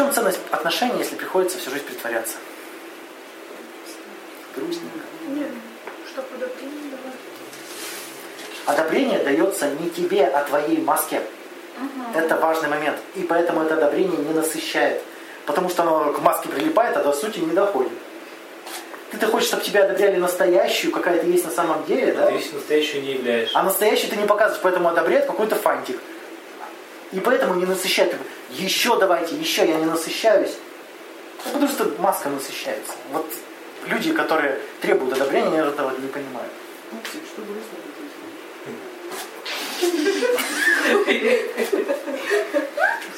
чем ценность отношений, если приходится всю жизнь притворяться? Грустненько. Нет, что одобрение давать. Одобрение дается не тебе, а твоей маске. Это важный момент. И поэтому это одобрение не насыщает. Потому что оно к маске прилипает, а до сути не доходит. Ты-то хочешь, чтобы тебя одобряли настоящую, какая ты есть на самом деле, да? Ты весь настоящую не являешь. А настоящий ты не показываешь, поэтому одобряет какой-то фантик. И поэтому не насыщает. Еще давайте, еще я не насыщаюсь. Ну, потому что маска насыщается. Вот люди, которые требуют одобрения, они этого не грустно,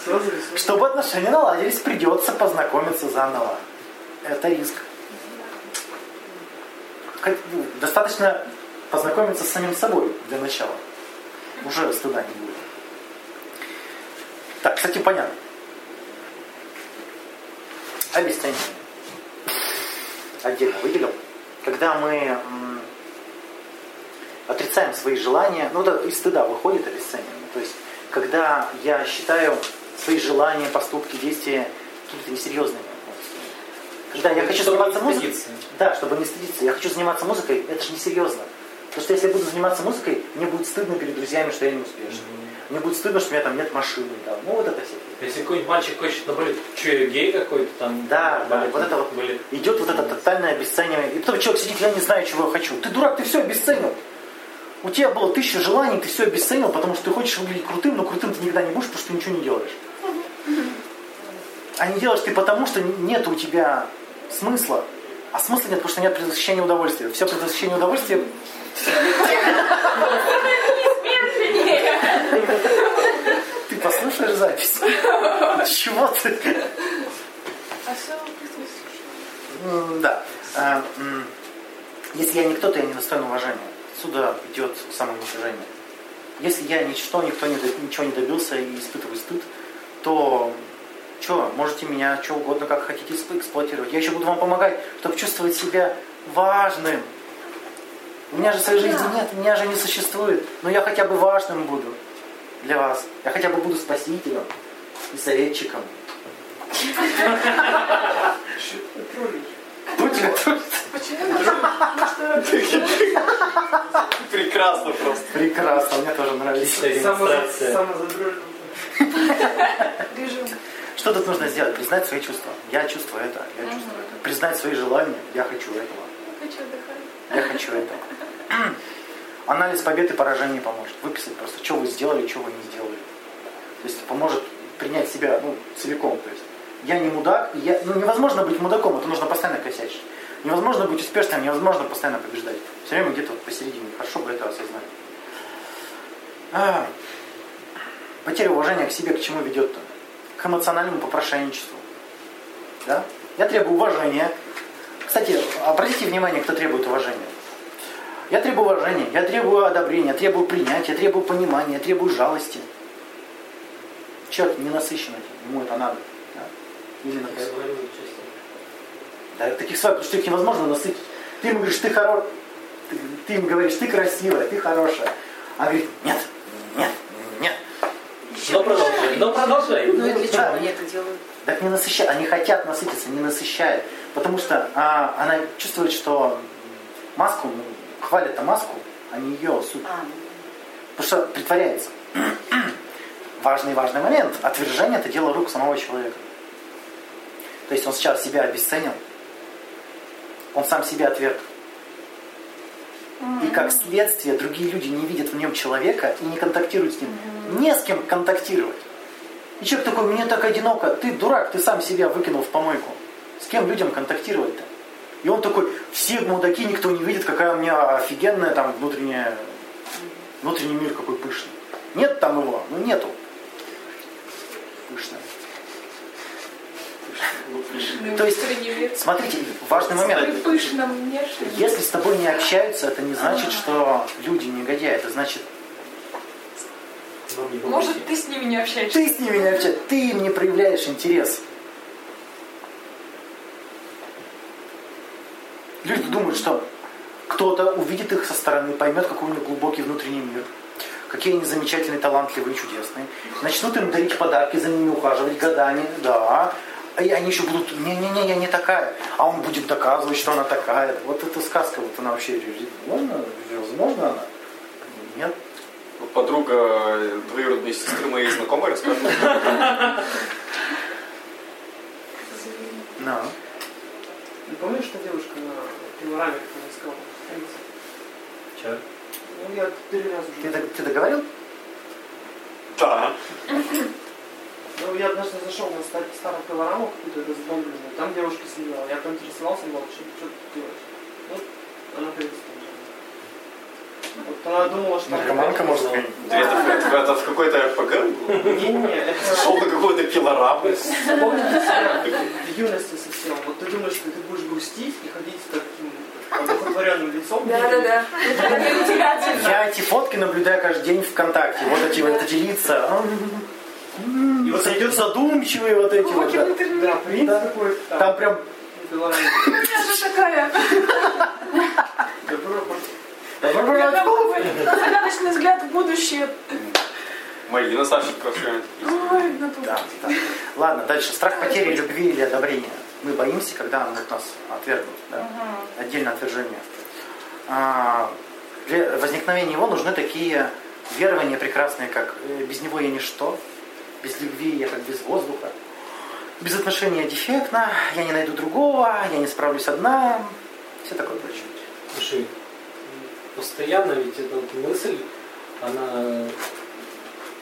Сразу рисуешь. Чтобы отношения наладились, придется познакомиться заново. Это риск. Ну, Достаточно познакомиться с самим собой для начала. Уже стыда не будет. Так, кстати, понятно. Обесценивание. Отдельно выделил. Когда мы отрицаем свои желания, ну да, из стыда выходит обесценивание. То есть, когда я считаю свои желания, поступки, действия какими-то несерьезными. Когда я хочу Чтобы заниматься музыкой, да, чтобы не стыдиться, я хочу заниматься музыкой, это же несерьезно. Потому что если я буду заниматься музыкой, мне будет стыдно перед друзьями, что я не успешный. Мне будет стыдно, что у меня там нет машины. Там. Ну вот это все. Если какой-нибудь мальчик хочет на балет, что я гей какой-то там? Да, да, вот это вот балет. идет вот это тотальное обесценивание. И потом человек сидит, я не знаю, чего я хочу. Ты дурак, ты все обесценил. У тебя было тысяча желаний, ты все обесценил, потому что ты хочешь выглядеть крутым, но крутым ты никогда не будешь, потому что ты ничего не делаешь. А не делаешь ты потому, что нет у тебя смысла. А смысла нет, потому что нет предвосхищения удовольствия. Все предвосхищение удовольствия Ты послушаешь запись? Чего ты? А Да. А, Если я никто, то я не достоин уважения. Отсюда идет самоуничижение. Если я ничто, никто не, ничего не добился и испытываю стыд, то что, можете меня что угодно, как хотите, эксп- эксплуатировать. Я еще буду вам помогать, чтобы чувствовать себя важным. У меня же своей жизни нет, меня же не существует. Но я хотя бы важным буду для вас. Я хотя бы буду спасителем и советчиком. Потому что Прекрасно просто. Прекрасно, мне тоже нравится. Что тут нужно сделать? Признать свои чувства. Я чувствую это, я чувствую это. Признать свои желания. Я хочу этого. Хочу отдыхать. Я хочу этого. Анализ побед и поражений поможет. Выписать просто, что вы сделали, что вы не сделали. То есть поможет принять себя ну, целиком. То есть я не мудак, я, ну, невозможно быть мудаком, это нужно постоянно косячить. Невозможно быть успешным, невозможно постоянно побеждать. Все время где-то вот посередине. Хорошо бы это осознать. А, потеря уважения к себе к чему ведет-то? К эмоциональному попрошайничеству. Да? Я требую уважения. Кстати, обратите внимание, кто требует уважения. Я требую уважения, я требую одобрения, я требую принятия, я требую понимания, я требую жалости. Человек не насыщен этим, ему это надо. Да? Да, таких свадеб, потому что их невозможно насытить. Ты ему говоришь, ты хорош, ты, ты им говоришь, ты красивая, ты хорошая. А говорит, нет, нет, нет. Но продолжай, но продолжай. Ну и для чего Да. они это делают? Так не насыщает, они хотят насытиться, не насыщает. Потому что а, она чувствует, что маску, ну, хвалят-то маску, а не ее суть. А, Потому что притворяется. важный важный момент. Отвержение это дело рук самого человека. То есть он сейчас себя обесценил, он сам себя отверг. И как следствие другие люди не видят в нем человека и не контактируют с ним. Не с кем контактировать. И человек такой, мне так одиноко. Ты дурак, ты сам себя выкинул в помойку. С кем людям контактировать-то? И он такой, все мудаки, никто не видит, какая у меня офигенная там внутренняя, внутренний мир какой пышный. Нет там его? Ну нету. Пышный. То есть, смотрите, важный момент. Если с тобой не общаются, это не значит, что люди негодяи. Это значит, Может, ты с ними не общаешься? ты с ними не общаешься, ты им не проявляешь интерес. Думают, что кто-то увидит их со стороны, поймет, какой у них глубокий внутренний мир, какие они замечательные, талантливые, чудесные. Начнут им дарить подарки, за ними ухаживать годами, да. и они еще будут, не-не-не, я не такая. А он будет доказывать, что она такая. Вот эта сказка, вот она вообще возможно, возможно она? Нет. Вот подруга э, двоюродной сестры моей знакомой рассказывала. No. Не помнишь, что девушка пилораме, как она сказала? Че? Ну, я три раза Ты, уже. дог- ты договорил? Да. Ну, я однажды зашел на ста- старую пилораму, какую-то разбомбленную. Там девушка сидела. Я поинтересовался, мол, что, что ты делаешь? Ну, она говорит, что Вот она думала, что... Наркоманка, может быть? Это, это в какой-то РПГ был? Не-не, это... Шел на какой-то пилорамы. Вспомните себя в юности совсем. Вот ты думаешь, что ты будешь грустить и ходить лицом. Да-да-да. Это утилятельно. Я эти фотки наблюдаю каждый день ВКонтакте. Вот эти вот эти лица. И вот идет задумчивые вот эти вот. Уроки в да. Да, принц Да. такой. Там прям Пилораме. Я же такая. Загадочный взгляд в будущее. Марина вообще. Ой, ну. Да, да. Ладно, дальше. Страх потери любви или одобрения. Мы боимся, когда могут нас отвергнут. Да? Отдельное отвержение. А, для возникновения его нужны такие верования прекрасные, как э, без него я ничто, без любви я как без воздуха, без отношения я дефектна, я не найду другого, я не справлюсь одна, все такое прочее. Слушай, постоянно ведь эта вот мысль, она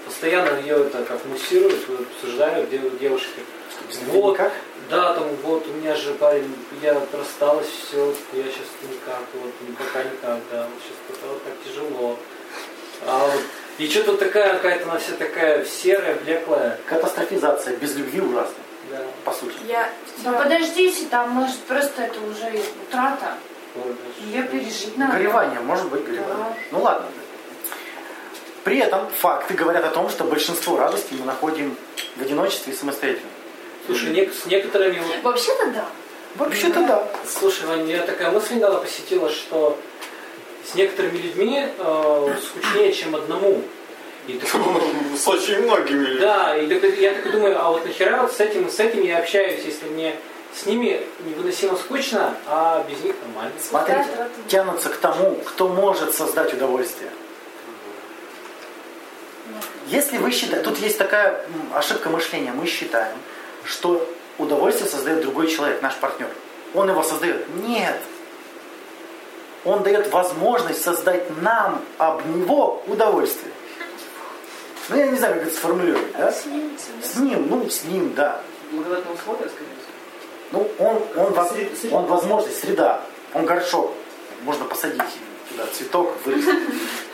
постоянно ее это как муссируют, обсуждают дев- девушки. Без любви Вот, никак? да, там вот у меня же парень, я рассталась, все, я сейчас никак, вот, ну, пока никак, да, вот сейчас пока вот так тяжело. А вот, и что-то такая какая-то, она вся такая серая, блеклая. Катастрофизация без любви ужасно, Да. по сути. Я... Да подождите, там может просто это уже утрата. Ее пережить надо. Горевание, может быть, горевание. Да. Ну ладно. При этом факты говорят о том, что большинство радости мы находим в одиночестве и самостоятельно. Слушай, с некоторыми вот Вообще-то да. Вообще-то да. Слушай, Вань, меня такая мысль недавно посетила, что с некоторыми людьми э, скучнее, чем одному. И такой думаю, С очень многими людьми. да, и так- я так думаю, а вот нахера вот с этим и с этим я общаюсь, если мне с ними невыносимо скучно, а без них нормально. Смотрите, тянутся к тому, кто может создать удовольствие. Если вы считаете, тут есть такая ошибка мышления, мы считаем, что удовольствие создает другой человек, наш партнер. Он его создает. Нет. Он дает возможность создать нам об него удовольствие. Ну, я не знаю, как это сформулировать, да? С ним, С ним, ну, с ним, да. Благодатное условие, скорее всего. Ну, он, он, воз- он возможность, среда. Он горшок. Можно посадить туда цветок, вырастить.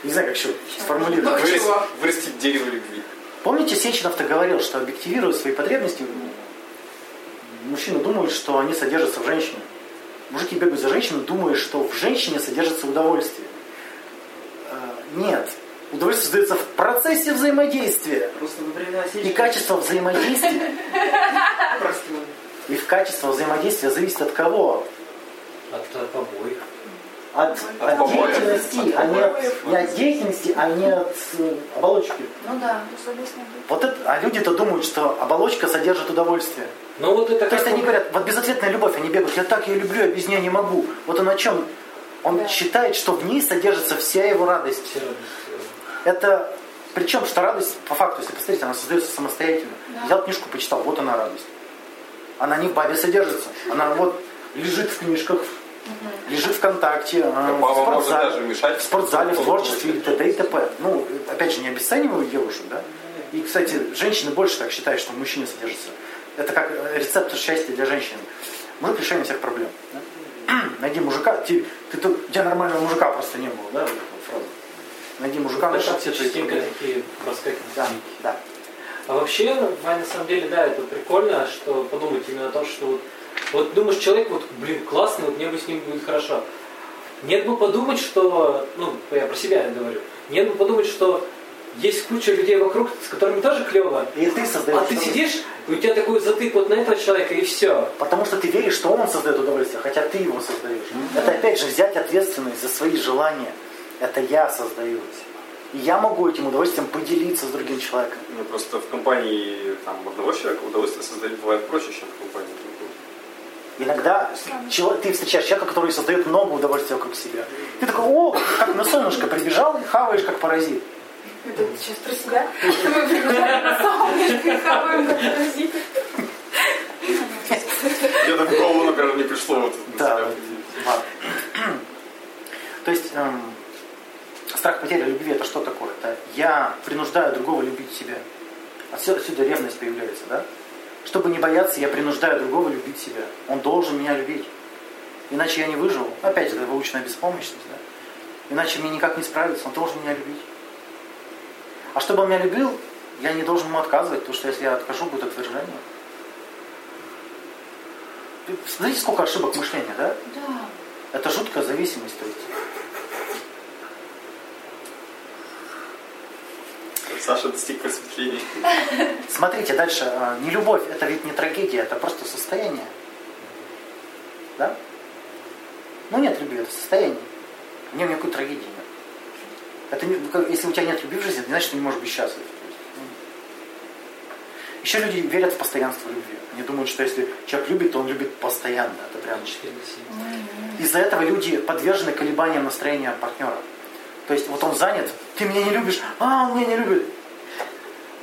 Не знаю, как еще сформулировать. Вырастить, чего? вырастить дерево любви. Помните, Сеченов-то говорил, что объективируя свои потребности, мужчины думают, что они содержатся в женщине. Мужики бегают за женщиной, думая, что в женщине содержится удовольствие. Э, Нет. Удовольствие создается в процессе взаимодействия. Просто И качество взаимодействия, и в качество взаимодействия зависит от кого? От, от обоих. От, От деятельности, а не от, не от деятельности, а не от э, оболочки. Ну да. Вот это, а люди-то думают, что оболочка содержит удовольствие. Ну вот это То есть они говорят, вот безответная любовь, они бегают, я так ее люблю, я без нее не могу. Вот он о чем? Он Да. считает, что в ней содержится вся его радость. все равно. Это, причем, что радость, по факту, если посмотреть, она создается самостоятельно. Взял книжку, почитал, вот она радость. Она не в бабе содержится. Она вот лежит в книжках, лежит ВКонтакте, э, в спортзале, даже мешать. в спортзале, в творчестве и т.д. и т.п. Ну, опять же, не обесцениваю девушек, да? И, кстати, женщины больше так считают, что в мужчине содержится. Это как рецепт счастья для женщин. Мужик решение всех проблем. да? Найди мужика, ты, ты, тут- у тебя нормального мужика просто не было, да, фраза. Найди мужика, решат все частенько такие проскакивают. Да, да. А вообще, на самом деле, да, это прикольно, что подумать именно о том, что вот, вот думаешь, человек, вот, блин, классный, вот мне бы с ним будет хорошо. Нет бы подумать, что, ну, я про себя говорю, нет бы подумать, что есть куча людей вокруг, с которыми тоже клево, И ты создаешь. а ты сидишь, и у тебя такой затык вот на этого человека, и все. Потому что ты веришь, что он создает удовольствие, хотя ты его создаешь. Это опять же взять ответственность за свои желания. Это я создаю. И я могу этим удовольствием поделиться с другим человеком. Ну, просто в компании там, одного человека удовольствие создать бывает проще, чем в компании. Иногда ты встречаешь человека, который создает много удовольствия вокруг себя. Ты такой, о, как на солнышко прибежал и хаваешь как паразит. Это сейчас про себя. Мы прибежали на солнышко и хаваем как паразиты. Мне так в голову, например, не пришло вот Да. То есть эм, страх потери любви это что такое? Это я принуждаю другого любить себя. Отсюда, отсюда ревность появляется, да? Чтобы не бояться, я принуждаю другого любить себя. Он должен меня любить. Иначе я не выживу. Опять же, это выученная беспомощность, да? Иначе мне никак не справиться, он должен меня любить. А чтобы он меня любил, я не должен ему отказывать, потому что если я откажу, будет отвержение. Смотрите, сколько ошибок мышления, да? Да. Это жуткая зависимость. То есть. Саша достиг просветления. Смотрите дальше. А, Не любовь, это ведь не трагедия, это просто состояние. Да? Ну нет любви, это состояние. В нем никакой трагедии нет. Это не- если у тебя нет любви в жизни, это не значит, что ты не можешь быть счастлив. Ну. Еще люди верят в постоянство любви. Они думают, что если человек любит, то он любит постоянно. Это прям 4 на 7. Из-за этого люди подвержены колебаниям настроения партнера. То есть вот он занят, ты меня не любишь, а, он меня не любит.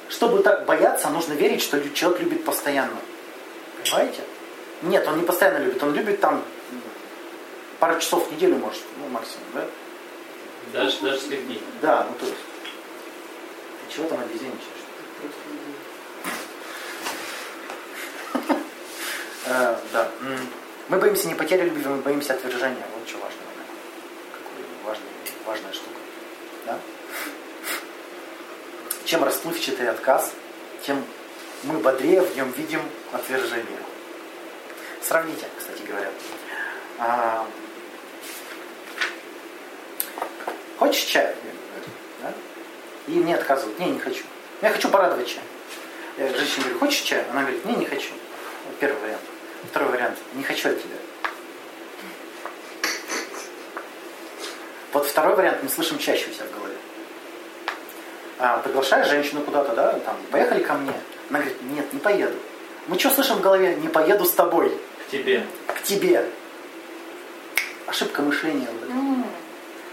Чтобы так бояться, нужно верить, что человек любит постоянно. Понимаете? Нет, он не постоянно любит, он любит там пару часов в неделю, может, ну, максимум, да? Даже, даже с людьми. Да, ну то есть. Ты чего там обезьяничаешь? Э, Да. Мы боимся не потери любви, мы боимся отвержения. Вот что важно. Какая важная штука. Да? Чем расплывчатый отказ, тем мы бодрее в нем видим отвержение. Сравните, кстати говоря. А, Хочешь чай? Да? И мне отказывают. Не, не хочу. Я хочу порадовать чай. Я женщине говорю, хочешь чай? Она говорит, не, не хочу. Первый вариант. Второй вариант. Не хочу от тебя. Вот второй вариант мы слышим чаще у себя в голове. А, приглашаешь женщину куда-то, да, там, поехали ко мне. Она говорит, нет, не поеду. Мы что слышим в голове? Не поеду с тобой, К тебе. к тебе. Ошибка мышления. вот. М.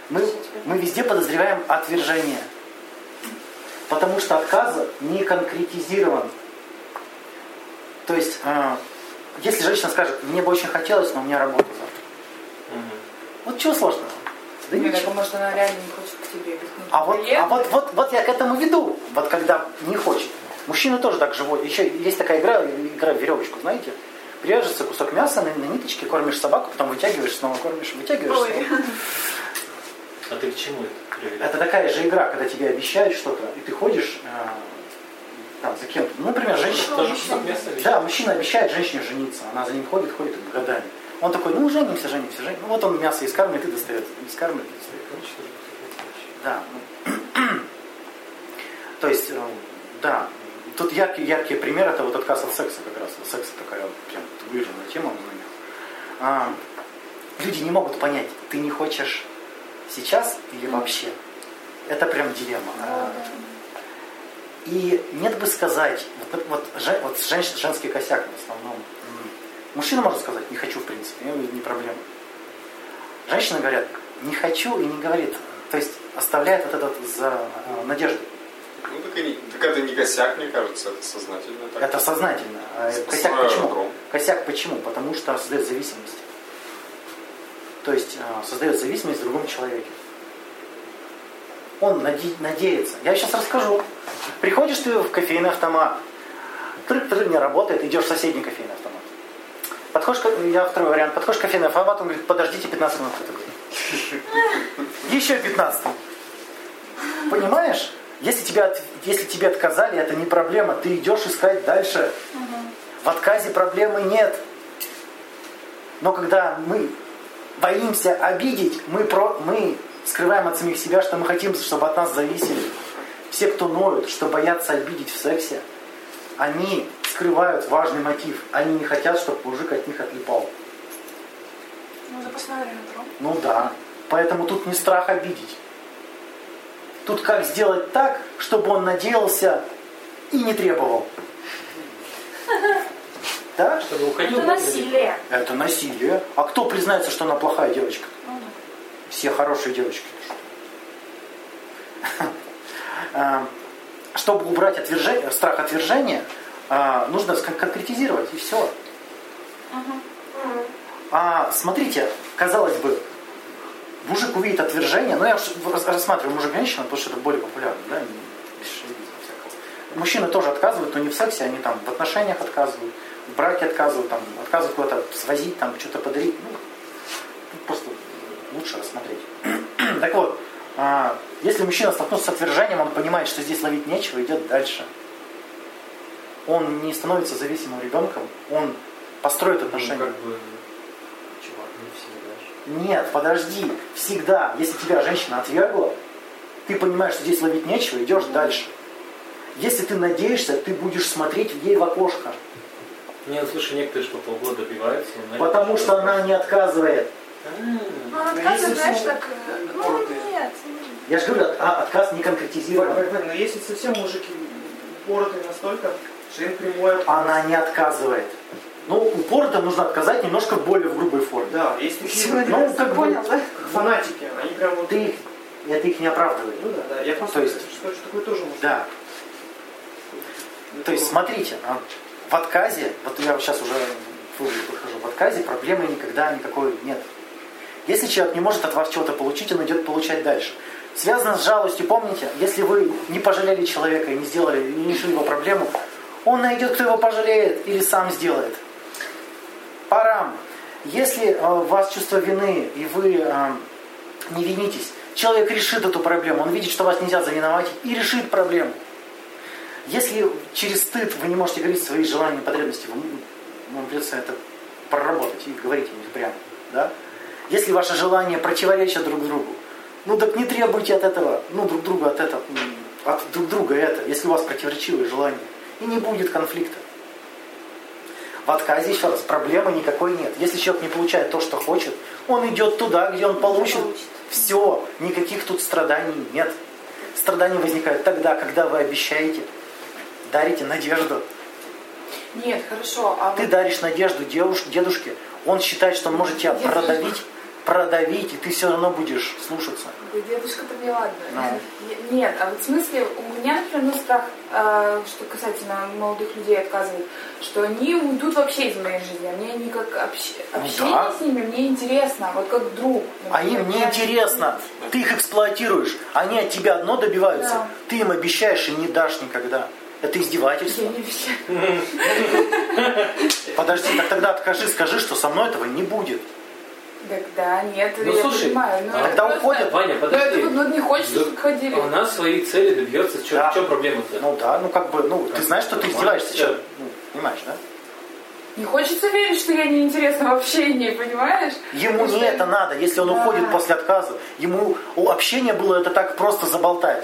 Мы, мы везде подозреваем отвержение. Потому что отказ не конкретизирован. То есть, э, если женщина скажет, мне бы очень хотелось, но у меня работа завтра. Мгм. Вот чего сложного? Да Нет, ничего. так, может, она реально не хочет ну, А вот, а вот, вот, вот я к этому веду. Вот когда не хочет. Мужчины тоже так живут. Еще есть такая игра, игра в веревочку, знаете? Привяжется кусок мяса на, на ниточке, кормишь собаку, потом вытягиваешь, снова кормишь, вытягиваешь. Ой. снова. А ты к чему это привели? Это такая же игра, когда тебе обещают что-то, и ты ходишь э, там за кем-то. Ну, например, женщина. Тоже кусок мяса Да, мужчина обещает женщине жениться. Она за ним ходит, ходит годами. Он такой, ну женимся, женимся, женимся. Ну вот он мясо искармливает и достает. Искармливает и достает. Короче, тоже кусок мяса. Да. То есть, э, да, тут яркий, яркий пример это вот отказ от секса как раз. Секс такая прям выраженная тема у многих. А, люди не могут понять, ты не хочешь сейчас или вообще. Это прям дилемма. А, И нет бы сказать, вот, вот, вот женщ- женский косяк в основном. Мужчина может сказать, не хочу в принципе, не проблема. Женщины говорят, не хочу и не говорит. То есть оставляет вот этот за э, надежду. Ну, так, и не- так это не косяк, мне кажется, это сознательно. Так. Это сознательно. А Косяк почему? Косяк почему? Потому что создает зависимость. То есть э, создает зависимость в другом человеке. Он наде- надеется. Я сейчас расскажу. Приходишь ты в кофейный автомат, трык-трык не работает, идешь в соседний кофейный автомат. Подходишь, я второй вариант, подходишь в кофейный автомат, он говорит, подождите 15 минут. Еще 15. Понимаешь? Если, тебя, если тебе отказали, это не проблема. Ты идешь искать дальше. В отказе проблемы нет. Но когда мы боимся обидеть, мы, про, мы скрываем от самих себя, что мы хотим, чтобы от нас зависели. Все, кто ноют, что боятся обидеть в сексе, они скрывают важный мотив. Они не хотят, чтобы мужик от них отлипал. Ну, запасное время. Ну да. Поэтому тут не страх обидеть. Тут как сделать так, чтобы он надеялся и не требовал. Да? Чтобы уходил. Это насилие. Это насилие. А кто признается, что она плохая девочка? Все хорошие девочки. А, Чтобы убрать отвержение, страх отвержения, а, нужно конкретизировать, и все. А смотрите, казалось бы, мужик увидит отвержение, но я уж рас- рассматриваю мужик-женщину, потому что это более популярно, да. Мужчины тоже отказывают, но не в сексе, они там в отношениях отказывают, в браке отказывают, там, отказывают куда-то свозить, там, что-то подарить. Ну, просто лучше рассмотреть. так вот, а, если мужчина столкнулся с отвержением, он понимает, что здесь ловить нечего, идет дальше. Он не становится зависимым ребенком, он построит Ну, отношения. как бы, чувак, не всегда же. Нет, подожди. Всегда, если тебя женщина отвергла, ты понимаешь, что здесь ловить нечего, идешь дальше. Если ты надеешься, ты будешь смотреть ей в окошко. Не, ну слушай, некоторые что полгода добиваются. но Потому что она не отказывает. А, Ну, он Ну, отказывает, знаешь, так... э, Ну, нет. Я же говорю, а, отказ не конкретизирован. Но если совсем мужики упоротые настолько, что им прямой отказ. Она не отказывает. Ну, упорно нужно отказать немножко более в грубой форме. Да, есть такие ну, как понял, да? фанатики, они прям вот... Ты их, это их не оправдывает. Ну да, да, я просто То есть- что, что такое тоже может Да. быть. То есть, смотрите, а, в отказе, вот я сейчас уже выхожу, в отказе проблемы никогда никакой нет. Если человек не может от вас чего-то получить, он идет получать дальше. Связано с жалостью, помните, если вы не пожалели человека и не сделали, не решили его проблему, он найдет, кто его пожалеет или сам сделает. Парам. Если э, у вас чувство вины, и вы э, не винитесь, человек решит эту проблему, он видит, что вас нельзя завиновать, и решит проблему. Если через стыд вы не можете говорить свои желания и потребности, вам, вам придется это проработать и говорить них прямо. Да? Если ваши желания противоречат друг другу, ну так не требуйте от этого, ну друг друга от этого, от друг друга это, если у вас противоречивые желания. И не будет конфликта. В отказе, еще раз, проблемы никакой нет. Если человек не получает то, что хочет, он идет туда, где он получит. получит. Все, никаких тут страданий нет. Страдания возникают тогда, когда вы обещаете, дарите надежду. Нет, хорошо, а Ты вот... даришь надежду девуш- дедушке, он считает, что он может тебя Дедушка. продавить, продавить, и ты все равно будешь слушаться. Да, Дедушка-то мне ладно. Ну. Не- Нет, а вот в смысле, у меня, например, ну, страх, э, что касательно молодых людей отказывает, что они уйдут вообще из моей жизни, а мне никак общ- Ну общение да. с ними мне интересно, вот как друг. А им например. не интересно. Ты их эксплуатируешь. Они от тебя одно добиваются. Да. Ты им обещаешь и не дашь никогда. Это издевательство. Я не обещаю. Подожди, так тогда откажи, скажи, что со мной этого не будет. Тогда нет, Ну, я слушай, понимаю. но а это тогда просто- уходят. Ваня, Ну, это подожди. вот, ну, не хочется, Да. чтобы ходили. А Она своей цели добьется. В чем, Да. в чем проблема-то? Ну да, ну как бы, ну ты знаешь, что ты издеваешься. чё? Ну, понимаешь, да? Не хочется верить, что я неинтересна в общении, понимаешь? Ему не это надо, если он Да. уходит после отказа. Ему у общения было это так просто заболтать.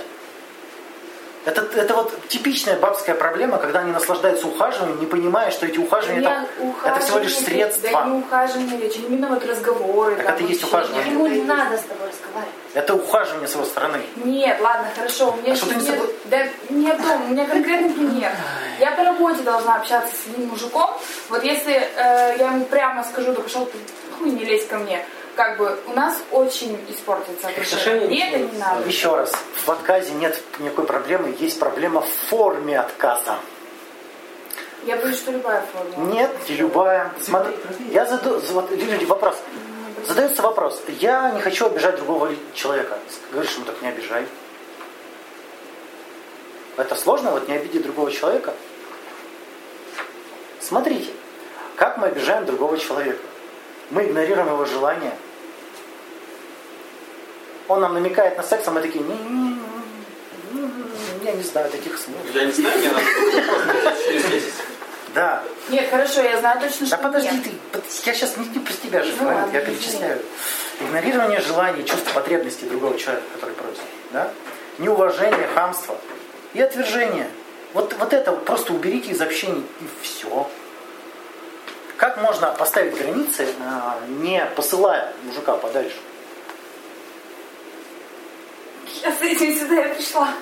Это, это вот типичная бабская проблема, когда они наслаждаются ухаживанием, не понимая, что эти ухаживания Я это, всего лишь средства. Да не ухаживание речь, именно вот разговоры. Так там, это и есть ухаживание. Ему не надо с тобой разговаривать. Это ухаживание с его стороны. Нет, ладно, хорошо, у меня А что ты не нет, да, не о том, у меня конкретный пример. Я по работе должна общаться с одним мужиком, вот если э, я ему прямо скажу, да пошел ты, хуй не лезь ко мне, как бы у нас очень испортится отношения. Мне это не надо. Еще раз, в отказе нет никакой проблемы, есть проблема в форме отказа. Я боюсь, что любая форма. Нет, и любая. Смотри, я заду, вот, люди, вопрос. Задается вопрос. Я не хочу обижать другого человека. Говоришь ему, так не обижай. Это сложно, вот не обидеть другого человека? Смотрите, как мы обижаем другого человека. Мы игнорируем его желания. Он нам намекает на секс, а мы такие, я не знаю таких слов. Я не знаю, мне. Да, Нет, хорошо, я знаю точно, Да что подожди нет. ты, я сейчас не, про тебя же говорю, я перечисляю. Игнорирование желаний, чувств, потребностей другого человека, который просит. Да? Неуважение, хамство и отвержение. Вот, вот это просто уберите из общения и все. Как можно поставить границы, не посылая мужика подальше? Сейчас этим сюда я пришла.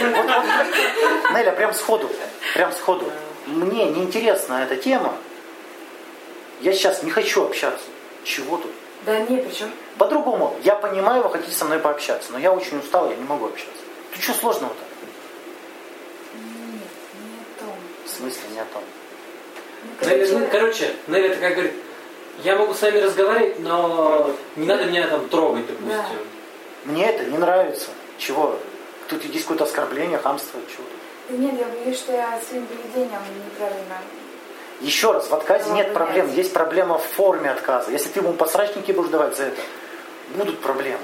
Неля, прям сходу, прям сходу. Мне неинтересна эта тема. Я сейчас не хочу общаться. Чего тут? Да не, причем. По-другому, я понимаю, вы хотите со мной пообщаться, но я очень устал, я не могу общаться. Тут что сложного-то? Нет, не о том. В смысле не о том? Ну, Наверное, короче, ну, короче, Нелли такая говорит, я могу с вами разговаривать, но не надо меня там трогать, допустим. Да. Мне это не нравится. Чего? Тут есть какое-то оскорбление, хамство, чего Да нет, я боюсь, что я своим поведением неправильно. Еще раз, в отказе Ну, нет проблем, есть проблема в форме отказа. Если ты ему посрачники будешь давать за это, будут проблемы.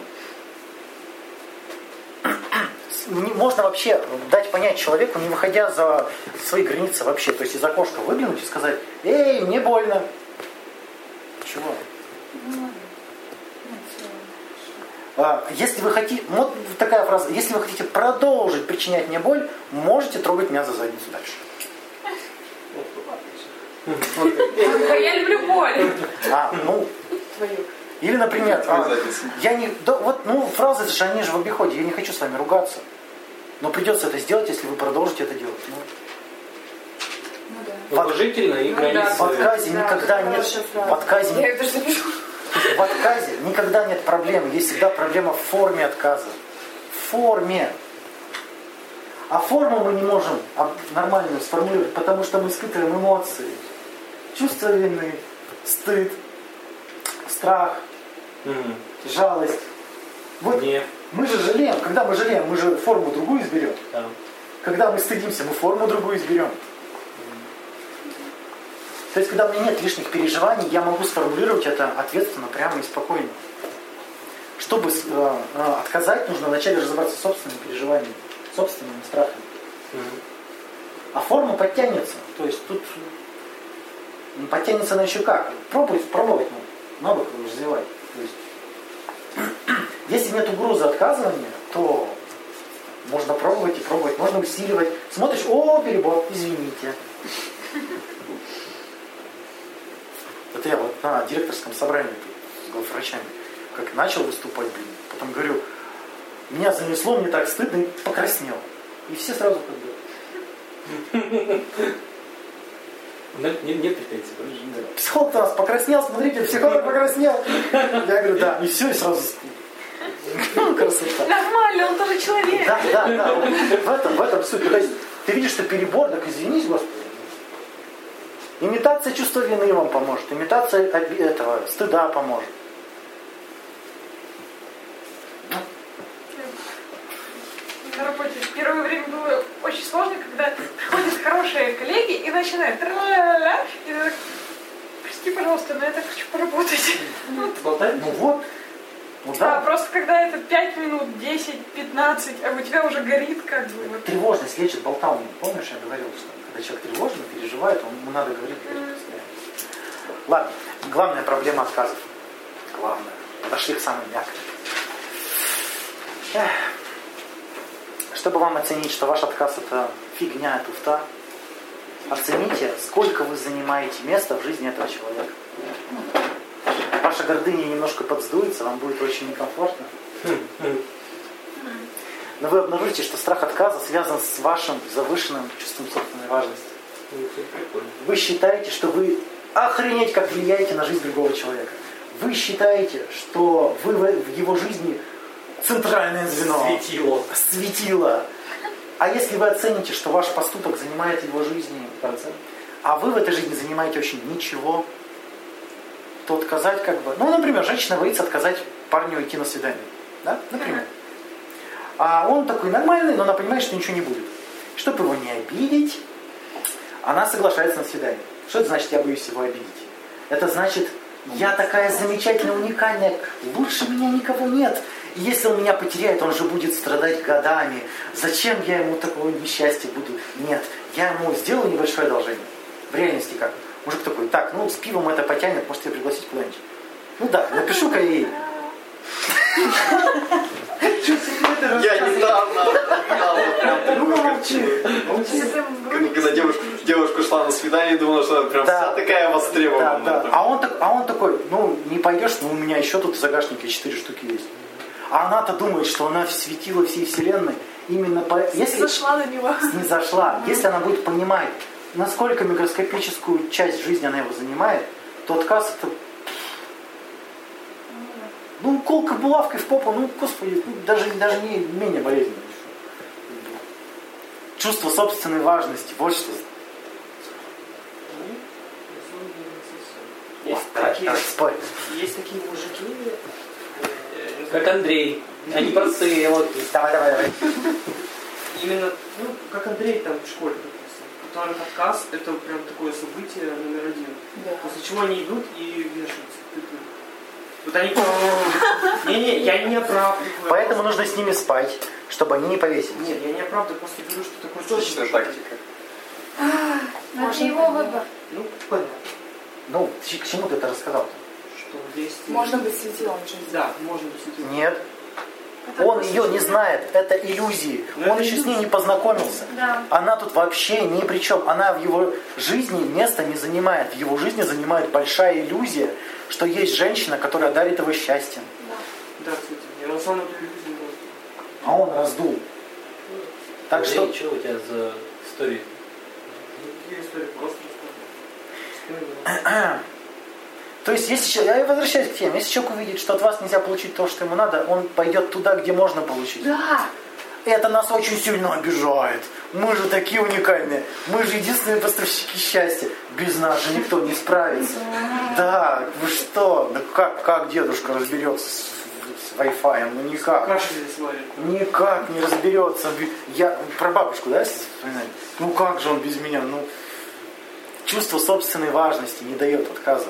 Можно вообще дать понять человеку, не выходя за свои границы вообще. То есть из окошка выглянуть и сказать, эй, мне больно. Чего? Ну ладно. Нет, всё. А, Если вы хотите, вот такая фраза, если вы хотите продолжить причинять мне боль, можете трогать меня за задницу дальше. Да я люблю боль. А, ну. Или, например, а, я не, да, вот, ну, фразы же они же в обиходе, я не хочу с вами ругаться. Но придется это сделать, если вы продолжите это делать. Ну, Ну да. Уважительно и Ну границы. В отказе Да, никогда это нет, в отказе, Я даже запишу. В отказе никогда нет проблем, есть всегда проблема в форме отказа. В форме. А форму мы не можем нормально сформулировать, потому что мы испытываем эмоции. Чувство вины, стыд, страх, Мгм. жалость. Вот Нет. Мы же жалеем, когда мы жалеем, мы же форму другую изберем. Да. Когда мы стыдимся, мы форму другую изберем. То есть, когда у меня нет лишних переживаний, я могу сформулировать это ответственно, прямо и спокойно. Чтобы э, э, отказать, нужно вначале разобраться с собственными переживаниями, собственными страхами. Мгм. А форма подтянется. То есть тут м, подтянется она еще как? Пробовать, пробовать надо, навык развивать. То есть, если нет угрозы отказывания, то можно пробовать и пробовать, можно усиливать. Смотришь, о, перебор, извините. Это я вот на директорском собрании с главврачами, как начал выступать, блин, потом говорю, меня занесло, мне так стыдно, и покраснел. И все сразу как бы, Ну, не- Нет претензий больше. Психолог у нас покраснел, смотрите, психолог покраснел. Я говорю, да, и все, и сразу ну, красота. Нормально, он тоже человек. Да, да, да. В этом, в этом суть. То есть ты видишь, что перебор, так извинись, Господи. Имитация чувства вины вам поможет, имитация этого стыда поможет. на работе в первое время было очень сложно, когда приходят хорошие коллеги и начинают и так, прости, пожалуйста, но я так хочу поработать. Болтать? Ну вот. Ну Да, да. просто когда это 5 минут, 10, 15, а у тебя уже горит как бы вот. Тревожность лечит болтовню. Помнишь, я говорил, что когда человек тревожный, переживает, он, ему надо говорить, постоянно. Ладно, главная проблема отказов. Главное. Подошли к самой мягкой. Чтобы вам оценить, что ваш отказ это фигня, туфта, оцените, сколько вы занимаете места в жизни этого человека. Ваша гордыня немножко подсдуется, вам будет очень некомфортно. Но вы обнаружите, что страх отказа связан с вашим завышенным чувством собственной важности. Вы считаете, что вы охренеть как влияете на жизнь другого человека. Вы считаете, что вы в его жизни центральное звено. Светило. Светило. А если вы оцените, что ваш поступок занимает его жизни процент, а вы в этой жизни занимаете очень ничего, то отказать как бы... Ну, например, женщина боится отказать парню идти на свидание. Да? Например. А он такой нормальный, но она понимает, что ничего не будет. Чтобы его не обидеть, она соглашается на свидание. Что это значит, я боюсь его обидеть? Это значит, я такая замечательная, уникальная, лучше меня никого нет. Если он меня потеряет, он же будет страдать годами. Зачем я ему такого несчастья буду? Нет, я ему сделаю небольшое одолжение. В реальности как? Мужик такой, так, ну с пивом это потянет, может ее пригласить куда-нибудь. Ну да, напишу-ка ей. Я вот прям Ну молчи, когда девушка, девушка шла на свидание, думала, что она прям вся такая востребованная. да. Там. А он, так, а он такой, ну, не пойдешь, ну, у меня еще тут в загашнике 4 штуки есть. А она-то думает, что она светила всей вселенной. Именно по... Если Зашла на него. не зашла, если она будет понимать, насколько микроскопическую часть жизни она его занимает, то отказ это... Ну, колка булавкой в попу, ну, господи, ну, даже, даже не менее болезненно. Чувство собственной важности, вот что. Есть Давай, такие, давай, спорь. есть такие мужики, э, Как Андрей. Они простые, вот. Давай, давай, давай. именно, ну, как Андрей там в школе которых отказ это прям такое событие номер один. После чего они идут и вешаются. Вот они... Не-не, я не оправдываю. Поэтому нужно с ними спать, чтобы они не повесились. Нет, я не оправдываю, просто говорю, что такое Точная точно. тактика. Но это его выбор. Ну, понятно, Ну, к чему ты это рассказал? что есть... Можно быть светилом жизни. Да, можно действительно. Нет. Это Он ее не знает, это иллюзии. Ну, Он это еще с ней иллюзии. не познакомился. Да. Она тут вообще ни при чем. Она в его жизни места не занимает. В его жизни занимает большая иллюзия, что есть женщина, которая дарит его счастьем. Да, кстати, я на самом деле А он раздул. Так что что у тебя за истории? Никакие истории просто. То есть, если человек, я возвращаюсь к теме, если человек увидит, что от вас нельзя получить то, что ему надо, он пойдет туда, где можно получить. Да. Это нас очень сильно обижает. Мы же такие уникальные. Мы же единственные поставщики счастья. Без нас же никто не справится. Да, вы что? Да как, как дедушка разберется с, с Wi-Fi? Ну никак. Никак не разберется. Я про бабушку, да, если вспоминать? Ну как же он без меня? Ну, чувство собственной важности не дает отказа.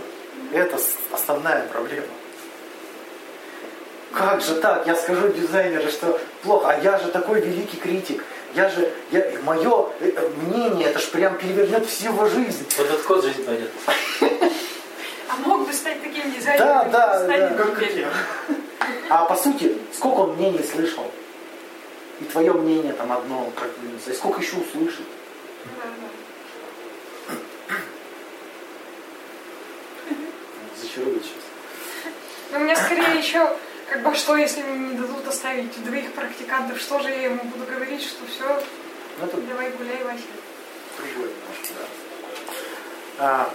Это основная проблема. Как же так? Я скажу дизайнеру, что плохо, а я же такой великий критик. Я же, я, мое э, мнение, это ж прям перевернет всю его жизнь. Вот этот код жизнь пойдет. А мог бы стать таким дизайнером, Да, да, да. теперь. А по сути, сколько он мнений слышал? И твое мнение там одно, как бы, знаю, сколько еще услышит? Зачарует сейчас. Но у меня скорее еще, как бы, что если мне не дадут оставить двоих практикантов, что же я ему буду говорить, что все, Ну, это давай гуляй, Вася. немножко, да. А,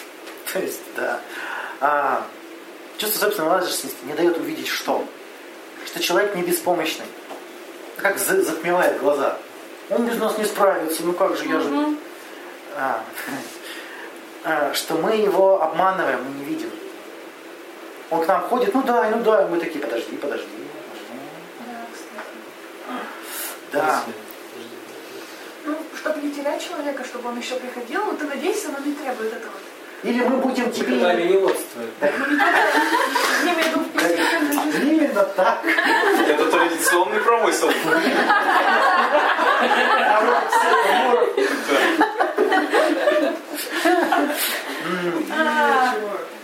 то есть, да. А, чувство собственной важности не дает увидеть что? Что человек не беспомощный. Как за- затмевает глаза. Он без нас не справится, ну как же, я же... А, а, что мы его обманываем, мы не видим. Он к нам ходит, ну дай, ну дай, мы такие, подожди, подожди. Да. Ну, чтобы не терять человека, чтобы он еще приходил, ну ты надеешься, но не требует этого. Или мы будем Это тебе... в повседневной жизни. Именно так. Это традиционный промысел.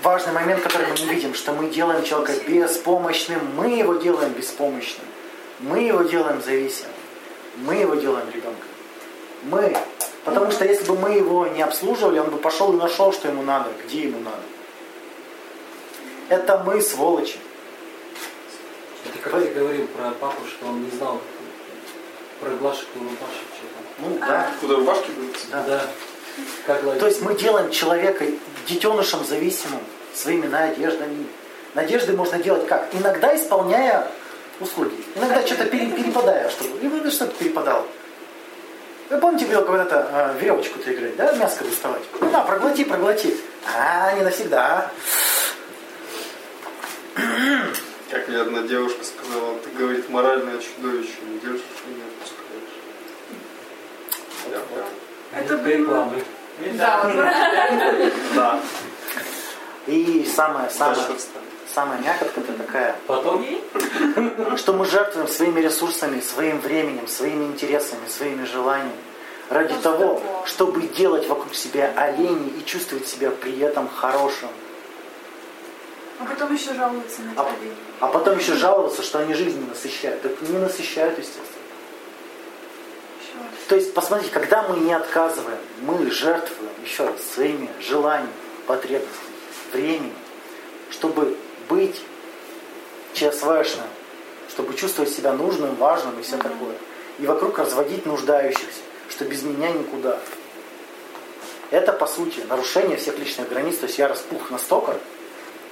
Важный момент, который мы не видим, что мы делаем человека беспомощным, мы его делаем беспомощным, мы его делаем зависимым, мы его делаем ребенком. Мы. Потому что если бы мы его не обслуживали, он бы пошел и нашел, что ему надо, где ему надо. Это мы, сволочи. Это как ты говорил про папу, что он не знал про Глашек и Рубашек что-то. Ну да. Куда рубашки будут? да. Да. То есть мы делаем человека детенышем зависимым своими надеждами. Надежды можно делать как? Иногда исполняя услуги. Иногда что-то пере- перепадая, чтобы иногда что-то перепадало. Вы помните, говорил когда-то э, веревочку-то играть, да, мяско доставать? Ну да, проглоти, проглоти. А, не навсегда. Как мне одна девушка сказала, ты, говорит, моральное чудовище, не держишь и не отпускаешь. Я прям- Это Минутка рекламы. Да, Да, И самое, самое, самая мякотка-то такая, Потом что мы жертвуем своими ресурсами, своим временем, своими интересами, своими желаниями ради того, чтобы делать вокруг себя оленей и чувствовать себя при этом хорошим. А потом еще жалуются на А, тебя. а потом еще жаловаться, что они жизнь не насыщают. Так не насыщают, естественно. То есть, посмотрите, когда мы не отказываем, мы жертвуем, еще раз, своими желаниями, потребностями, временем, чтобы быть чесвешным, чтобы чувствовать себя нужным, важным и все такое. И вокруг разводить нуждающихся, что без меня никуда. Это, по сути, нарушение всех личных границ. То есть я распух настолько,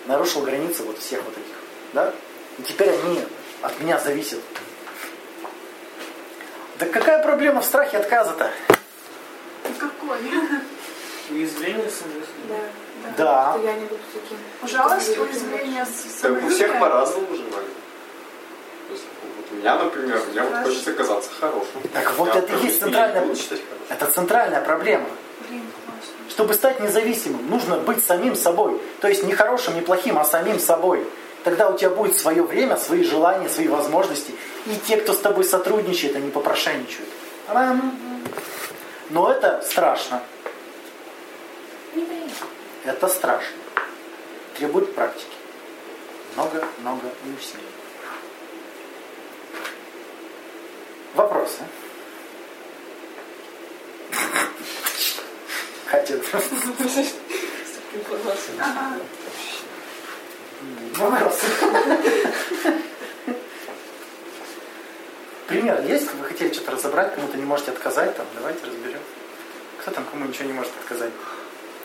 нарушил границы вот всех вот этих. Да? И теперь они от меня зависят. Да какая проблема в страхе отказа-то? Какой? Уязвление самой Да. Да. Что я не буду таким. Жалость, уязвление, с- Так у всех по-разному же, Ваня. То есть, вот у меня, например, мне вот хочется казаться хорошим. Так вот Я это и есть центральная-. Это центральная проблема. Блин. Чтобы стать независимым, нужно быть самим собой. То есть не хорошим, не плохим, а самим собой. Тогда у тебя будет свое время, свои желания, свои возможности. И те, кто с тобой сотрудничает, они попрошайничают. Но это страшно. Это страшно. Требует практики. Много-много усилий. Вопросы? Хотят. Ага. Вопросы. Пример есть? Вы хотели что-то разобрать, кому-то не можете отказать, там, давайте разберем. Кто там кому ничего не может отказать?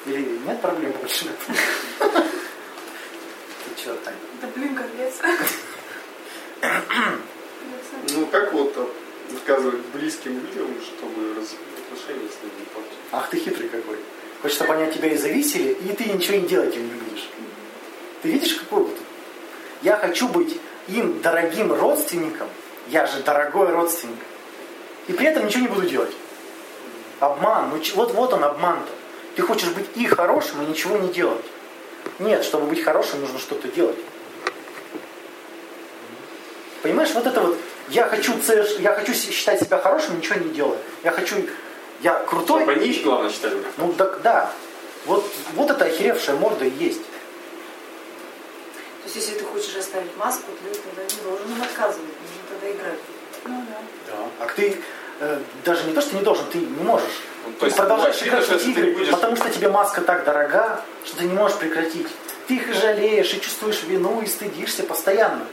Или нет проблем больше? Ты что, Тань? Да блин, капец. Ну как вот отказывать близким людям, чтобы отношения с ними не портить? Ах ты хитрый какой. Хочешь, чтобы они от тебя и зависели, и ты ничего не делать им не будешь. Ты видишь, какой вот? Я хочу быть им дорогим родственником, я же дорогой родственник, и при этом ничего не буду делать. Обман, ну вот, вот он обман-то. Ты хочешь быть и хорошим, и ничего не делать. Нет, чтобы быть хорошим, нужно что-то делать. Понимаешь, вот это вот, я хочу, я хочу считать себя хорошим, ничего не делаю. Я хочу, я крутой, Чтобы они, главное, считали. ну так да. Вот, вот эта охеревшая морда и есть. То есть, если ты хочешь оставить маску, ты тогда не должен им отказывать, нужно тогда играть. Ну да. А ты э, даже не то, что не должен, ты не можешь. Ну, то ты есть, продолжаешь очевидно, играть эти игры, будешь- потому что тебе маска так дорога, что ты не можешь прекратить. Ты их и жалеешь, и чувствуешь вину, и стыдишься постоянно.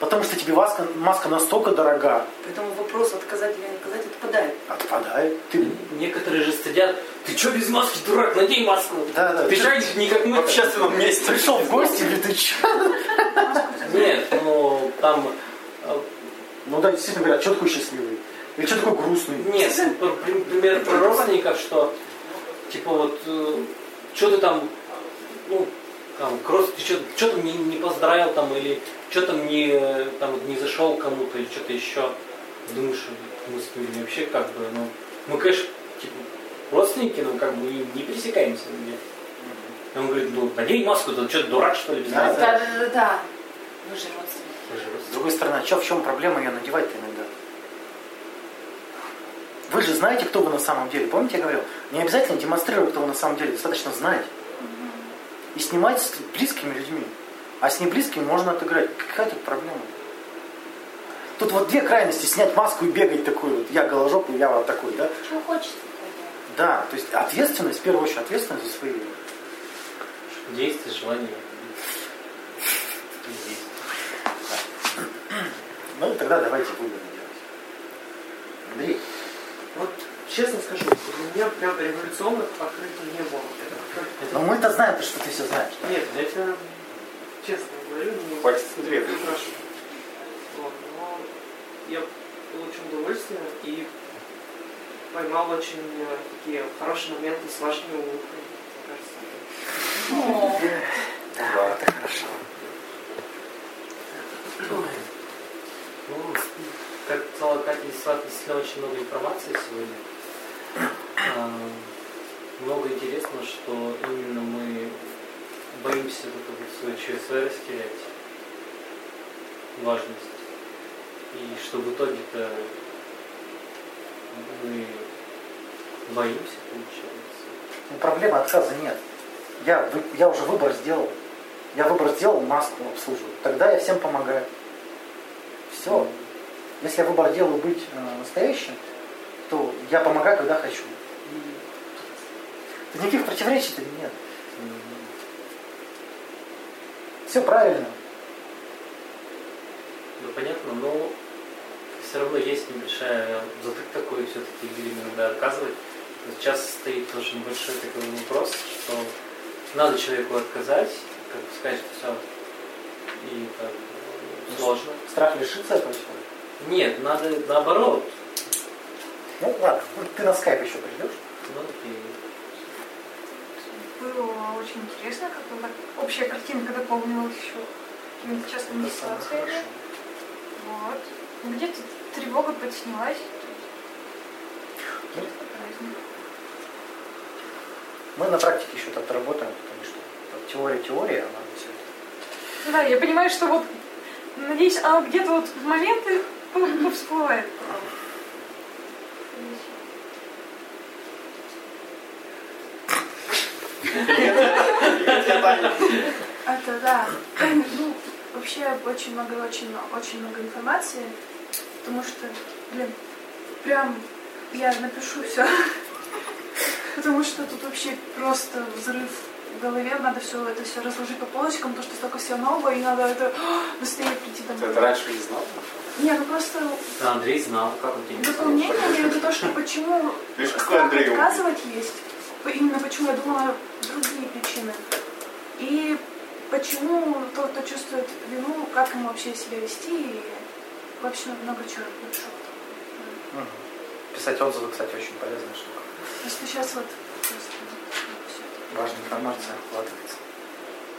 Потому что тебе маска, маска настолько дорога, Поэтому вопрос отказать или не отказать отпадает. отпадает. Ты... Некоторые же стыдят. Ты что без маски, дурак? Надень маску. Да, да. Ты же не как мы. В общественном месте. Пришел в гости или ты че? Нет, ну там... э, Ну да, действительно говорят, что такой счастливый? Или что такой грустный? Нет, ну, пр- пр- пример про родственников, что типа вот что ты там, ну, там, кросс, ты что то не, не поздравил там, или что там не, э, там, не зашел кому-то, или что-то еще. Думаешь, мы с ними вообще как бы, ну, мы, конечно, типа, родственники, но как бы не пересекаемся нигде. И он говорит, ну, надень маску, ты что, дурак, что ли, без Да, маски? Да, да, да, да. Вы же родственники. С другой стороны, а чё, в чем проблема ее надевать-то иногда? Вы же знаете, кто вы на самом деле. Помните, я говорил, не обязательно демонстрировать, кто вы на самом деле, достаточно знать. И снимать с близкими людьми. А с неблизкими можно отыграть. Какая тут проблема? Тут вот две крайности, снять маску и бегать такой вот, я голожопый, я вот такой, да? Чего хочется? Да, то есть ответственность, в первую очередь ответственность за свои Действия, желания. Ну и тогда давайте выборы делать. Андрей, Вот честно скажу, для меня прям революционных открытий не было. Это ну мы-то знаем, что ты все знаешь. Нет, я тебе честно говорю, не Хватит не прошу. Вот, но я получил удовольствие и поймал очень э, такие хорошие моменты с вашими улыбками. Мне кажется, Да, это хорошо. Ну, как сказала Катя, действительно очень много информации сегодня. А, Много интересного, что именно мы боимся вот это вот свое ЧСВ растерять, важность. И что в итоге-то мы боимся, получается. Ну, проблемы отказа нет. Я, я уже выбор сделал. Я выбор сделал, маску обслуживаю. Тогда я всем помогаю. Все. Если я выбор делаю быть э, настоящим, то я помогаю, когда хочу. И никаких противоречий нет. Все правильно. Ну, понятно, но все равно есть небольшая затык такой, все-таки людям иногда оказывать. Вот Сейчас стоит тоже небольшой такой вопрос, что надо человеку отказать, как бы сказать, что все, и как бы, сложно. Страх лишиться этого всего? Нет, надо наоборот. Ну ладно, ну, ты на скайп еще придешь? Ну, и Было очень интересно, как бы так общая картинка дополнилась еще какими-то частными ситуациями. Вот. Ну, Где-то тревога подснялась. Ну, Мы на практике еще так работаем, потому что теория теория, она все это. Да, я понимаю, что вот, надеюсь, она где-то вот в моменты всплывает. Это да. Ну, вообще очень много, очень, много- очень много информации, потому что, блин, прям я напишу все. Потому что тут вообще просто взрыв в голове, надо все это все разложить по полочкам, потому что столько всего нового, и надо это быстрее прийти Ты домой. это раньше не знал? Не, ну просто А Андрей знал, как он тебе дополнение это то, что почему страх отказывать есть. Именно почему я думала другие причины. И почему тот, кто чувствует вину, как ему вообще себя вести, и вообще много чего. Мгм. Писать отзывы, кстати, очень полезная штука. Просто сейчас вот просто, ну. Важная информация вкладывается.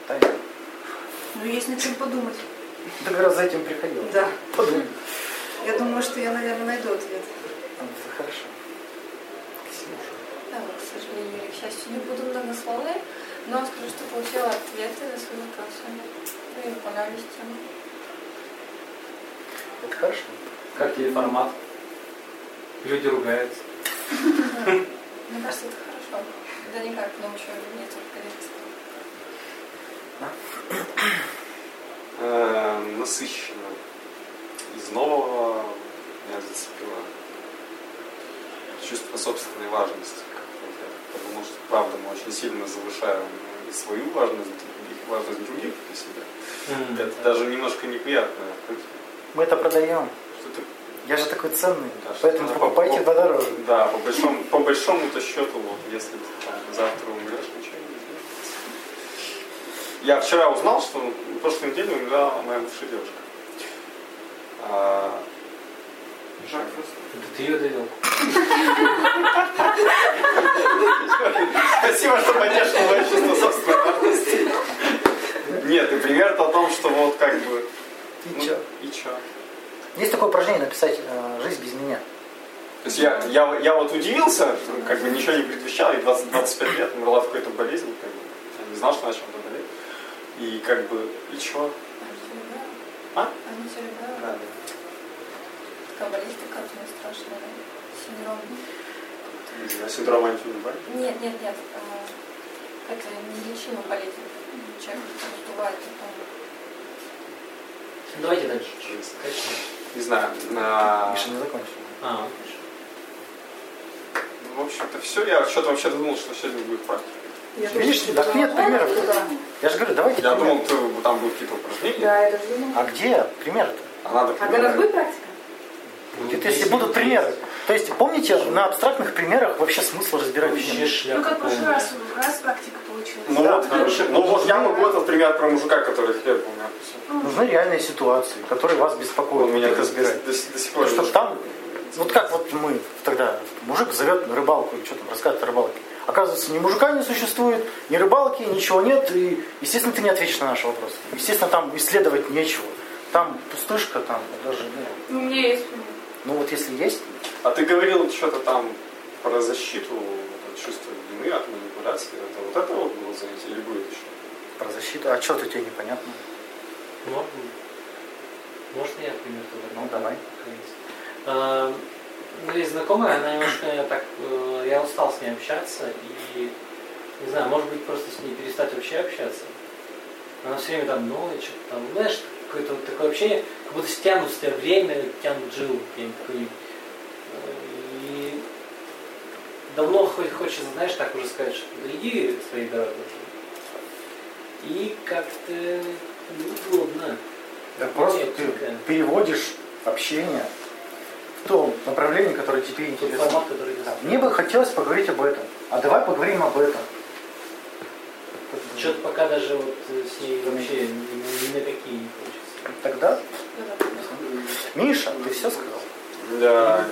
Тайна. Ну, есть над чем подумать. Ты как раз за этим приходил. Да. Подумай. Я думаю, что я, наверное, найду ответ. Ну, Это хорошо. Ксюша. Да, вот, к сожалению или к счастью, не буду многословной, но скажу, что получила ответы на свои вопросы. Ну и понравились темы. Это хорошо. Как тебе формат? Люди ругаются. Мне кажется, это хорошо. Да никак на учебе нет коррекции. Э, насыщенно. Из нового меня зацепило чувство собственной важности. Я Потому что, правда, мы очень сильно завышаем и свою важность, и важность других для себя. Это даже немножко неприятно. Мы это продаем. Я же такой ценный. Да, Поэтому покупайте по- подороже. Да, по большому, по большому-то счету, вот, если ты там, завтра умрешь, ничего не изменится. Я вчера узнал, что в прошлой неделе умерла моя бывшая девушка. А, Жак просто. Это ты ее довел. Спасибо, что поддержал мое чувство собственной важности. Нет, и пример о том, что вот как бы... И ну, чё? И чё? Есть такое упражнение написать э, «Жизнь без меня». То есть я, я, я вот удивился, как бы ничего не предвещал, и 20, 25 лет умерла в какой-то болезни, как бы. Я не знал, что она чем-то болеет. И как бы, и чё? А? Они все Да, любят. да. Такая болезнь такая очень страшная. Синдром. Не знаю, Синдром антиубай. Нет, нет, нет. а, Это неизлечимая болезнь. Человек раздувает потом. Давайте дальше. Не знаю. на- Миша не закончил. А, Ну, в общем-то, все. Я что-то вообще думал, что сегодня будет практика. Видишь, так нет примеров. Я же говорю, давайте Я пример. думал, ты- там будут какие-то упражнения. Да, я тоже. А где примеры-то? А надо А когда будет практика? Будет, если будут примеры. То есть, помните, на абстрактных примерах вообще смысл разбирать Ну, как в прошлый раз, раз практика получилась. Ну, Да, вот, хороший ну вот я могу этот пример про мужика, который хлеб у меня кусил. Нужны реальные ситуации, которые вас беспокоят. Он меня до, до- до сих пор... Чтобы там, вот как вот мы тогда, мужик зовет на рыбалку, или что там, рассказывает о рыбалке. Оказывается, ни мужика не существует, ни рыбалки, ничего нет, и, естественно, ты не ответишь на наш вопрос. Естественно, там исследовать нечего. Там пустышка, там даже, ну, Ну, у меня есть ну вот если есть, А ты говорил что-то там про защиту от чувства вины, от манипуляции. Это вот это вот было занятие или будет еще? про защиту, а что-то тебе непонятно? Можно? Можно я пример тогда? Ну, давай. А, Ну, есть знакомая, она немножко так, э, я устал с ней общаться, и, не знаю, может быть, просто с ней перестать вообще общаться. Она все время там ноет, что-то там, знаешь, какое-то вот такое общение, как будто стянут с тебя время, тянут жилу какие-нибудь. какую-нибудь. Э, И давно хоть хочется, знаешь, так уже сказать, что да иди своей дорогой. И как-то неудобно. Да просто Нет, ты да. переводишь общение в то направление, которое тебе интересно. формат, который Да, Мне бы хотелось поговорить об этом. А давай поговорим об этом. Что-то пока даже вот с ней вообще ни, ни на какие не хочется. Тогда, Миша, ты все сказал? Да.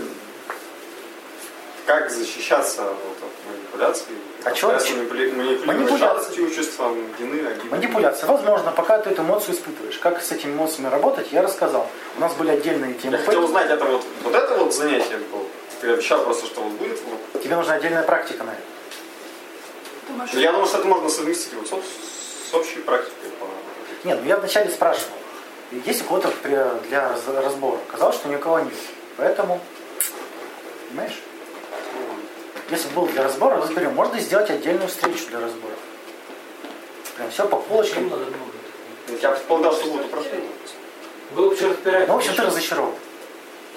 Как защищаться вот, от манипуляций? А манипули- манипулировать Манипуляция. жалостью, чувством вины, обиды? Манипуляция. Возможно, пока ты эту эмоцию испытываешь. Как с этими эмоциями работать, я рассказал. У нас были отдельные темы. Я хотел узнать, это вот, вот это вот занятие было? Ты обещал просто, что вот будет. Вот. Тебе нужна отдельная практика на это. Думаешь, Ну, Я думаю, что это можно совместить вот с, с общей практикой. по- Нет, ну я вначале спрашивал, есть у кого-то для раз- разбора. Казалось, что ни у кого нет. Поэтому, понимаешь? Если бы был для разбора, разберем. Можно сделать отдельную встречу для разбора. Прям все по полочкам. надо много? Я предполагал, что будут упражнения. Было бы что разбирать. Ну, в общем, ты разочарован.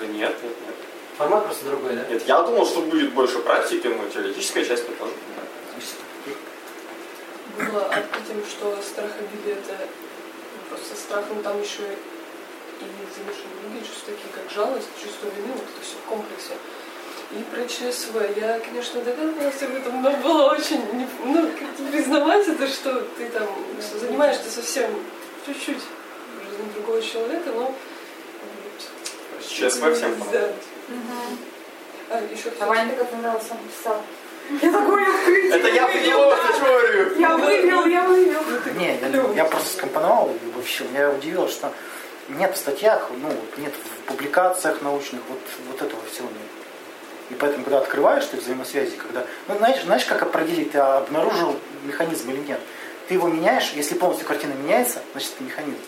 Да нет, нет, нет. Формат просто другой, да? Нет, я думал, что будет больше практики, но теоретическая часть мне тоже. было открытием, что страх обиды это ну, просто со страхом там еще и замешаны другие чувства, такие как жалость, чувство вины, вот это все в комплексе. И про ЧСВ. Я, конечно, догадывалась об этом, но было очень, не- ну, как-то признавать это, что ты там занимаешься совсем чуть-чуть жизнью другого человека, но... Сейчас всем да. понравилось. А, еще А Ваня так понравился, он писал. Я такой открытие. Это я придумал эту теорию. Я вывел, я вывел. Не, я, я просто скомпоновал и вообще меня удивило, что нет в статьях, ну, нет в публикациях научных, вот, вот этого всего нет. И поэтому, когда открываешь ты взаимосвязи, когда, ну, знаешь, знаешь, как определить, ты обнаружил механизм или нет? Ты его меняешь, если полностью картина меняется, значит, это механизм.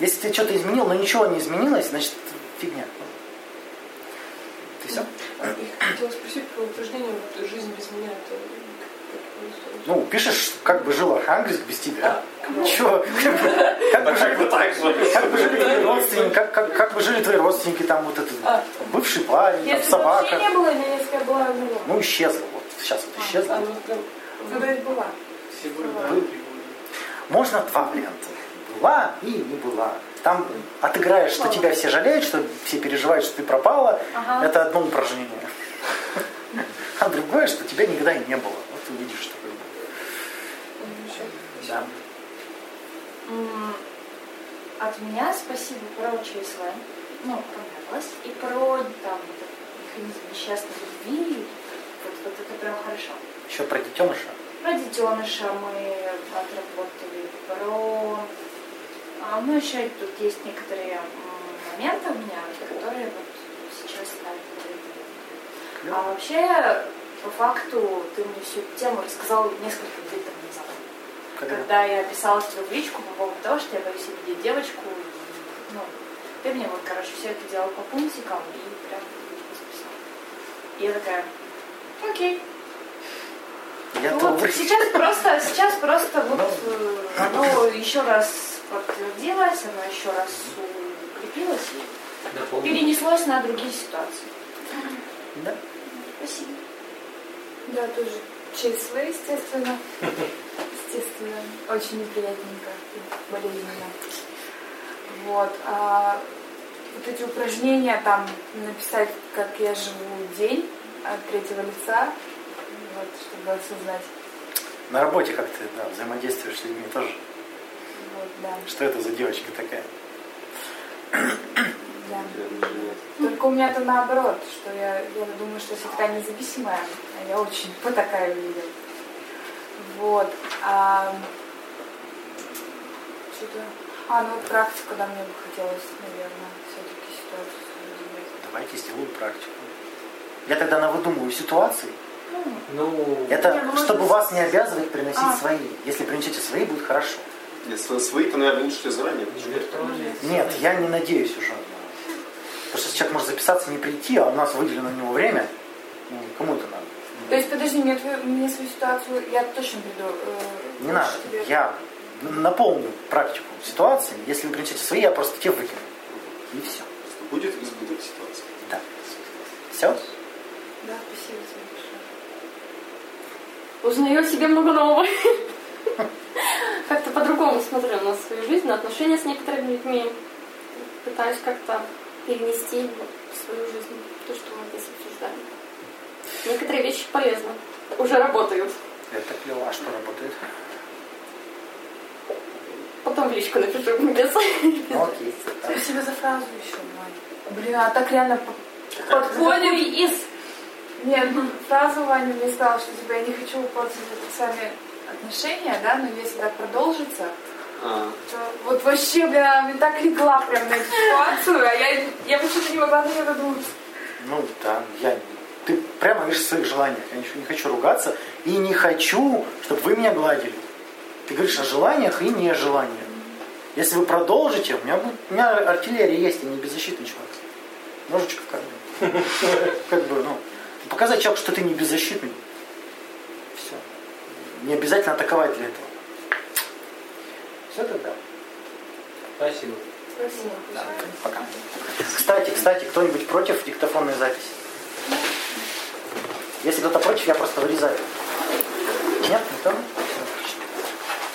Если ты что-то изменил, но ничего не изменилось, значит, фигня. Ты все? А, и хотела спросить про упражнение вот, «Жизнь без меня». Это? Ну, пишешь, как бы жил Архангельск без тебя. Чего? Как бы жили твои родственники, как, как, как бы жили твои родственники, там вот этот А. бывший парень, там собака. не было, или если я была? Ну, исчезла. Вот сейчас вот а, исчезла. была. Был. Можно два варианта. Была и не была. Там отыграешь, что тебя все жалеют, что все переживают, что ты пропала. Это одно упражнение. А другое, что тебя никогда и не было. Вот увидишь, что как бы. Да. От меня спасибо про ЧСВ. Ну, понравилось. И про там механизм несчастной любви. Вот, вот это прям хорошо. Еще про детеныша. Про детеныша мы отработали, про... а, Ну, еще тут есть некоторые моменты у меня, которые вот сейчас ставят. А вообще, по факту, ты мне всю эту тему рассказал несколько дней тому назад. Когда? Когда я писала тебе в личку по поводу того, что я боюсь увидеть девочку, ну, ты мне вот, короче, все это делал по пунктикам и прям расписал. И я такая, окей. Я Ну добрый. вот сейчас просто, сейчас просто вот э, оно еще раз подтвердилось, оно еще раз укрепилось и перенеслось на другие ситуации. Да. Спасибо. Да, тоже ЧСВ, естественно. Естественно. Очень неприятненько и болезненно. Вот. А вот эти упражнения, там, написать, как я живу день от третьего лица, вот, чтобы осознать. На работе как ты да, взаимодействуешь с людьми тоже. Вот, да, Что это за девочка такая? да. Только у меня-то наоборот, что я, я думаю, что всегда независимая, я очень потакаю людям. Вот. А, что-то... А, ну вот практика, да, мне бы хотелось, наверное, все-таки ситуацию. Давайте сделаю практику. Я тогда навыдумываю ситуации. Ну, Это Не, ну, чтобы вас не обязывать приносить А. свои. Если принесете свои, будет хорошо. Если свои, то, наверное, лучше заранее. виртуальные. Нет, я не надеюсь уже. Потому что человек может записаться, не прийти, а у нас выделено на него время. Ну, кому это надо? То есть, подожди, мне, твою, мне свою ситуацию, я точно приду. э, Не надо. тебе. Я наполню практику ситуации. Если вы принесете свои, я просто те выкину. И все. Будет избыток ситуации. Да. Все? Да, спасибо тебе большое. Узнаю о себе много нового. как-то по-другому смотрю на свою жизнь, на отношения с некоторыми людьми. Пытаюсь как-то перенести в свою жизнь то, что мы здесь обсуждаем. Некоторые вещи полезны, уже работают. Это клево, а что работает? Потом в личку напишу без. Ну, окей. Спасибо за фразу еще, Вань. Блин, а так реально по- подходит. из Нет, ну, фразу Ваня мне сказала, что типа я не хочу портить это сами отношения, да, но если так продолжится, А, то вот вообще, бля, мне так легла прям на эту ситуацию, а я, я почему-то не могла на нее додуматься. Ну да, я... Ты прямо говоришь о своих желаниях. Я ничего не хочу ругаться и не хочу, чтобы вы меня гладили. Ты говоришь о желаниях и не о желаниях. Если вы продолжите, у меня, будет, у меня артиллерия есть, я не беззащитный человек. Ножичек в кармане. Как бы, ну, показать человеку, что ты не беззащитный. Все. Не обязательно атаковать для этого. Все тогда. Спасибо. Да, пока. Кстати, кстати, кто-нибудь против диктофонной записи? Если кто-то против, я просто вырезаю. Нет, никто?